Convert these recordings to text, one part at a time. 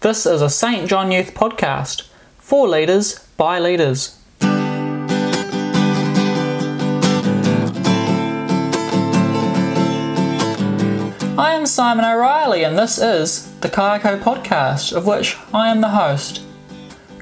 This is a St. John Youth podcast for leaders by leaders. I am Simon O'Reilly, and this is the Kayako podcast, of which I am the host.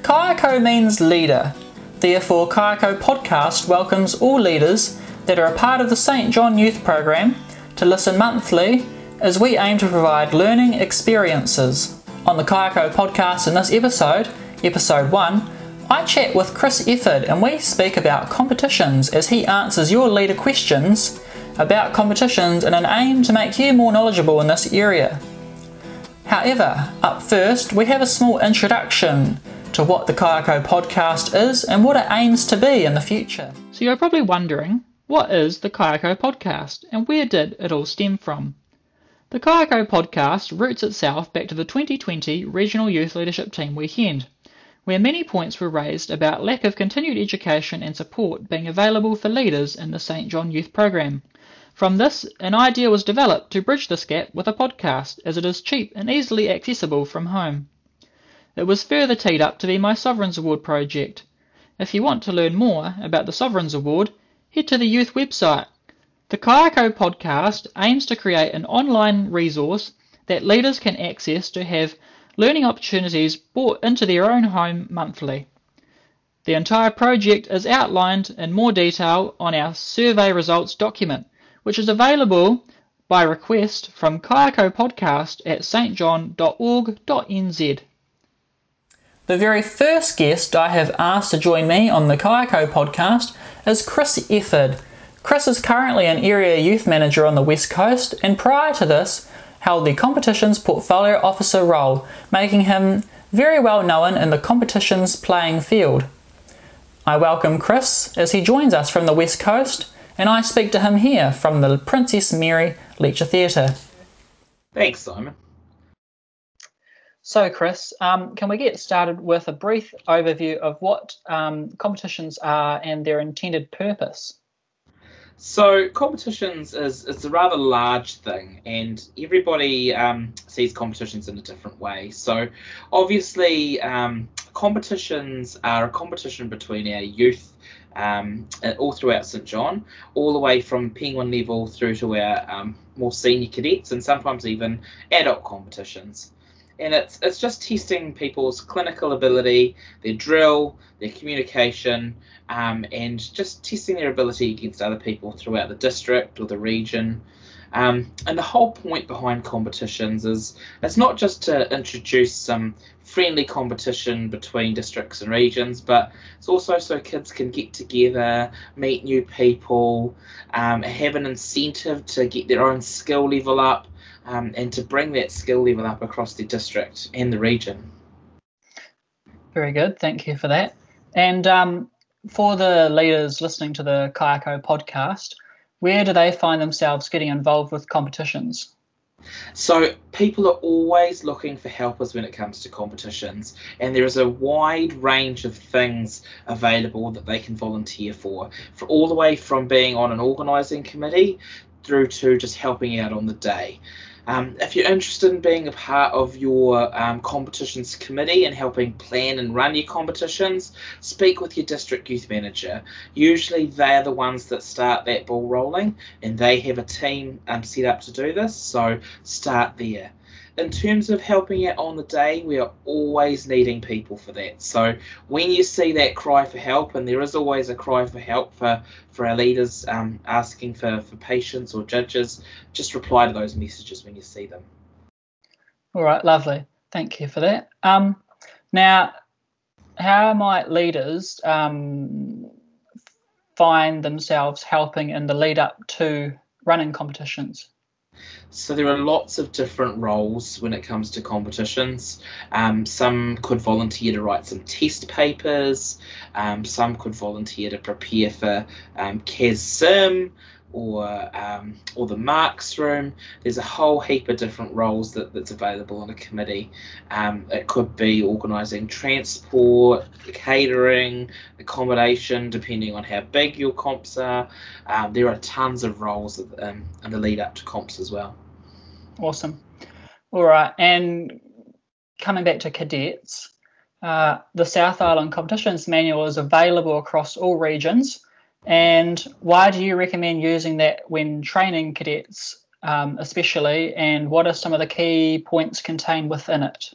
Kayako means leader, therefore, Kayako podcast welcomes all leaders that are a part of the St. John Youth Program to listen monthly as we aim to provide learning experiences on the Kayako podcast in this episode, episode 1, I chat with Chris Efford and we speak about competitions as he answers your leader questions about competitions in an aim to make you more knowledgeable in this area. However, up first, we have a small introduction to what the Kayako podcast is and what it aims to be in the future. So you're probably wondering, what is the Kayako podcast and where did it all stem from? The Kayako podcast roots itself back to the 2020 Regional Youth Leadership Team weekend, where many points were raised about lack of continued education and support being available for leaders in the St. John Youth Program. From this, an idea was developed to bridge this gap with a podcast, as it is cheap and easily accessible from home. It was further teed up to be my Sovereigns Award project. If you want to learn more about the Sovereigns Award, head to the youth website the Kayako podcast aims to create an online resource that leaders can access to have learning opportunities brought into their own home monthly. The entire project is outlined in more detail on our survey results document, which is available by request from Kayako Podcast at stjohn.org.nz. The very first guest I have asked to join me on the Kayako podcast is Chris Efford. Chris is currently an area youth manager on the West Coast and prior to this held the competitions portfolio officer role, making him very well known in the competitions playing field. I welcome Chris as he joins us from the West Coast and I speak to him here from the Princess Mary Lecture Theatre. Thanks, Simon. So, Chris, um, can we get started with a brief overview of what um, competitions are and their intended purpose? So competitions is it's a rather large thing, and everybody um, sees competitions in a different way. So obviously, um, competitions are a competition between our youth. Um, all throughout St John, all the way from P1 level through to our um, more senior cadets, and sometimes even adult competitions and it's it's just testing people's clinical ability, their drill, their communication, um, and just testing their ability against other people throughout the district or the region. Um, and the whole point behind competitions is it's not just to introduce some friendly competition between districts and regions, but it's also so kids can get together, meet new people, um, have an incentive to get their own skill level up, um, and to bring that skill level up across the district and the region. Very good, thank you for that. And um, for the leaders listening to the Kayako podcast, where do they find themselves getting involved with competitions? So people are always looking for helpers when it comes to competitions, and there is a wide range of things available that they can volunteer for, for all the way from being on an organising committee through to just helping out on the day. Um, if you're interested in being a part of your um, competitions committee and helping plan and run your competitions, speak with your district youth manager. Usually they're the ones that start that ball rolling and they have a team um, set up to do this, so start there in terms of helping out on the day, we are always needing people for that. So when you see that cry for help, and there is always a cry for help for, for our leaders um, asking for, for patients or judges, just reply to those messages when you see them. All right, lovely. Thank you for that. Um, now, how might leaders um, find themselves helping in the lead up to running competitions? So there are lots of different roles when it comes to competitions. Um, some could volunteer to write some test papers. Um, some could volunteer to prepare for um, CAS Sim or um, or the marks room. There's a whole heap of different roles that, that's available on a committee. Um, it could be organising transport, catering, accommodation, depending on how big your comps are. Um, there are tons of roles um, in the lead up to comps as well. Awesome. All right, and coming back to cadets, uh, the South Island Competitions Manual is available across all regions. And why do you recommend using that when training cadets, um, especially? And what are some of the key points contained within it?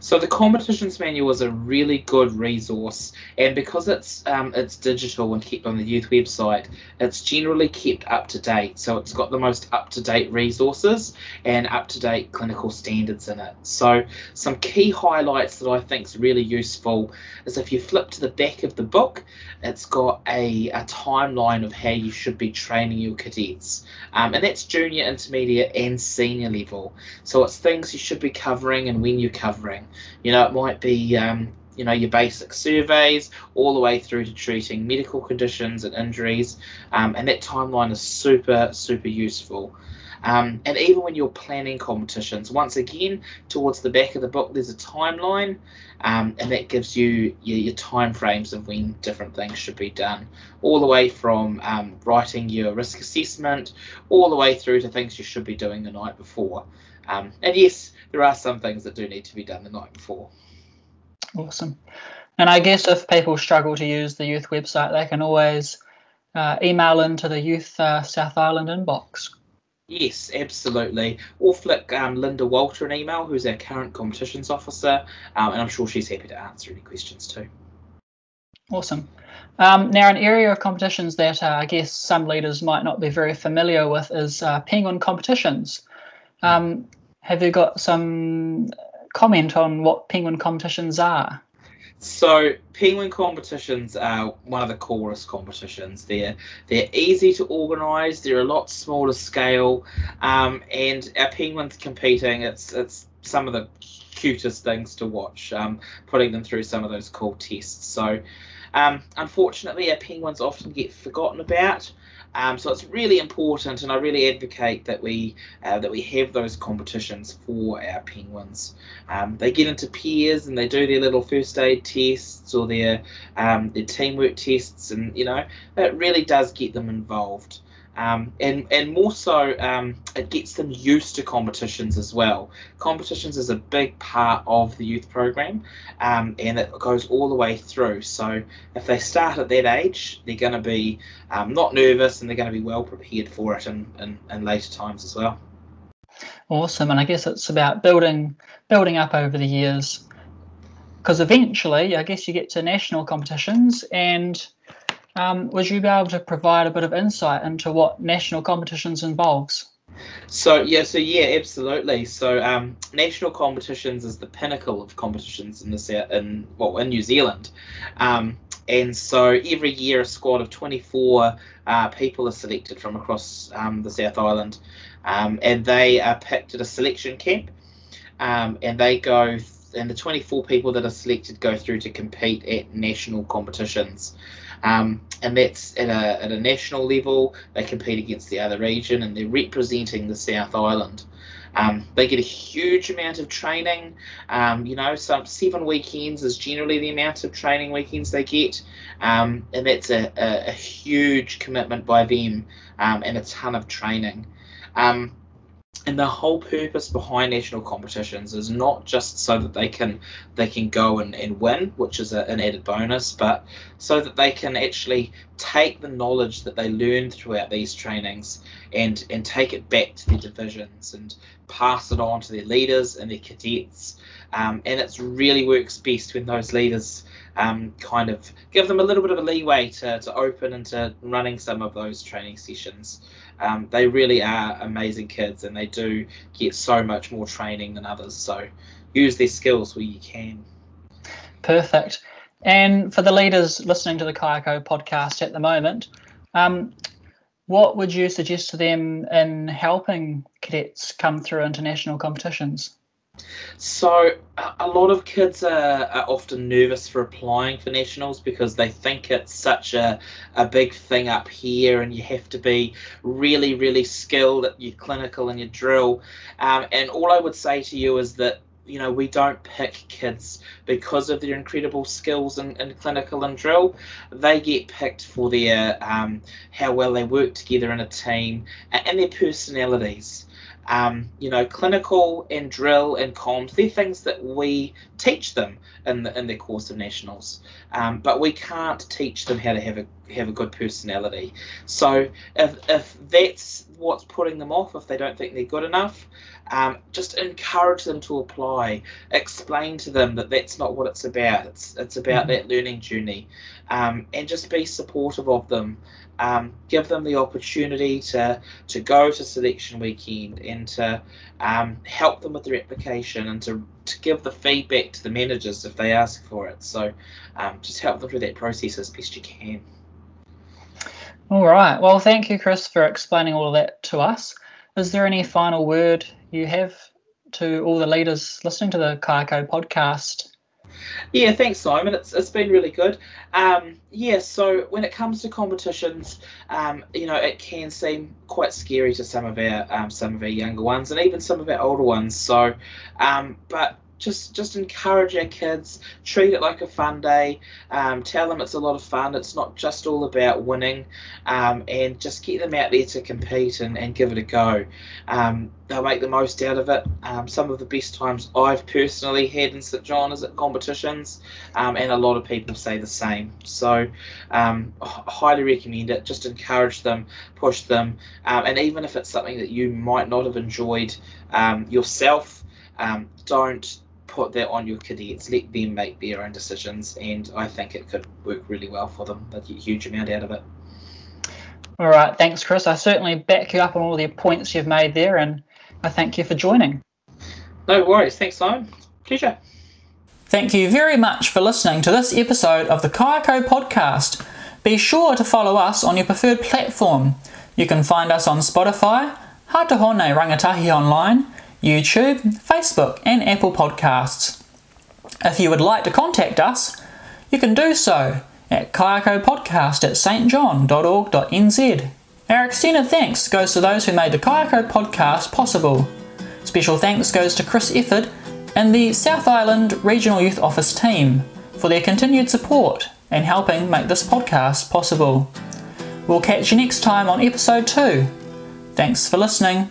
So the competitions manual is a really good resource, and because it's um, it's digital and kept on the youth website, it's generally kept up to date. So it's got the most up to date resources and up to date clinical standards in it. So some key highlights that I think is really useful is if you flip to the back of the book, it's got a, a timeline of how you should be training your cadets, um, and that's junior, intermediate, and senior level. So it's things you should be covering and when you're covering. You know, it might be um, you know your basic surveys all the way through to treating medical conditions and injuries, um, and that timeline is super super useful. Um, and even when you're planning competitions, once again, towards the back of the book, there's a timeline, um, and that gives you your, your, time frames of when different things should be done, all the way from um, writing your risk assessment, all the way through to things you should be doing the night before. Um, and yes, there are some things that do need to be done the night before. Awesome. And I guess if people struggle to use the youth website, they can always uh, email into the Youth uh, South Island inbox. Yes, absolutely. Or flick um, Linda Walter an email, who's our current competitions officer, um, and I'm sure she's happy to answer any questions too. Awesome. Um, now, an area of competitions that uh, I guess some leaders might not be very familiar with is uh, penguin competitions. Um, have you got some comment on what penguin competitions are? So penguin competitions are one of the coolest competitions. They're they're easy to organise. They're a lot smaller scale, um, and our penguins competing. It's it's some of the cutest things to watch. Um, putting them through some of those cool tests. So, um, unfortunately, our penguins often get forgotten about. Um, so it's really important, and I really advocate that we uh, that we have those competitions for our penguins. Um, they get into pairs and they do their little first aid tests or their um, their teamwork tests, and you know it really does get them involved. Um, and and more so, um, it gets them used to competitions as well. Competitions is a big part of the youth program, um, and it goes all the way through. So if they start at that age, they're going to be um, not nervous and they're going to be well prepared for it in, in, in later times as well. Awesome, and I guess it's about building building up over the years, because eventually, I guess you get to national competitions and um, would you be able to provide a bit of insight into what national competitions involves? So yeah, so yeah, absolutely. So um, national competitions is the pinnacle of competitions in the in well in New Zealand, um, and so every year a squad of 24 uh, people are selected from across um, the South Island, um, and they are picked at a selection camp, um, and they go. and the 24 people that are selected go through to compete at national competitions. Um, and that's at a, at a national level. They compete against the other region and they're representing the South Island. Um, they get a huge amount of training. Um, you know, some seven weekends is generally the amount of training weekends they get, um, and that's a, a, a, huge commitment by them um, and a ton of training. And the whole purpose behind national competitions is not just so that they can they can go and, and win which is a, an added bonus but so that they can actually take the knowledge that they learn throughout these trainings and and take it back to their divisions and pass it on to their leaders and their cadets. Um, and it really works best when those leaders um, kind of give them a little bit of a leeway to, to open into running some of those training sessions um, they really are amazing kids and they do get so much more training than others. So use their skills where you can. Perfect. And for the leaders listening to the Kayako podcast at the moment, um, what would you suggest to them in helping cadets come through international competitions? So a lot of kids are, are, often nervous for applying for nationals because they think it's such a, a big thing up here and you have to be really really skilled at your clinical and your drill. Um, and all i would say to you is that you know we don't pick kids because of their incredible skills in, in clinical and drill. They get picked for their um, how well they work together in a team and, and their personalities Um, you know, clinical and drill and comms, they're things that we teach them in, the, in their course of nationals. Um, but we can't teach them how to have a have a good personality. So if, if that's what's putting them off, if they don't think they're good enough, um, just encourage them to apply. Explain to them that that's not what it's about. It's it's about mm-hmm. that learning journey, um, and just be supportive of them. Um, give them the opportunity to to go to selection weekend and to um, help them with their application and to, to give the feedback to the managers if they ask for it. So um, just help them through that process as best you can. All right. Well, thank you, Chris, for explaining all of that to us. Is there any final word you have to all the leaders listening to the Kayako podcast? Yeah, thanks, Simon. It's it's been really good. Um, yeah, so when it comes to competitions, um, you know, it can seem quite scary to some of our um, some of our younger ones and even some of our older ones. So, um, but just just encourage our kids treat it like a fun day um, tell them it's a lot of fun it's not just all about winning um, and just get them out there to compete and, and give it a go. Um, they'll make the most out of it. Um, some of the best times i've personally had in st john is at competitions um, and a lot of people say the same. So um, highly recommend it. Just encourage them push them and even if it's something that you might not have enjoyed yourself um, don't put that on your cadets, let them make their own decisions, and I think it could work really well for them. They get a huge amount out of it. All right, thanks, Chris. I certainly back you up on all the points you've made there, and I thank you for joining. No worries. Thanks, Simon. Pleasure. Thank you very much for listening to this episode of the Kayako podcast. Be sure to follow us on your preferred platform. You can find us on Spotify, Hato Hone Rangatahi Online, YouTube, Facebook, and Apple Podcasts. If you would like to contact us, you can do so at kayakopodcast at stjohn.org.nz. Our extended thanks goes to those who made the Kayako podcast possible. Special thanks goes to Chris Efford and the South Island Regional Youth Office team for their continued support and helping make this podcast possible. We'll catch you next time on episode 2. Thanks for listening.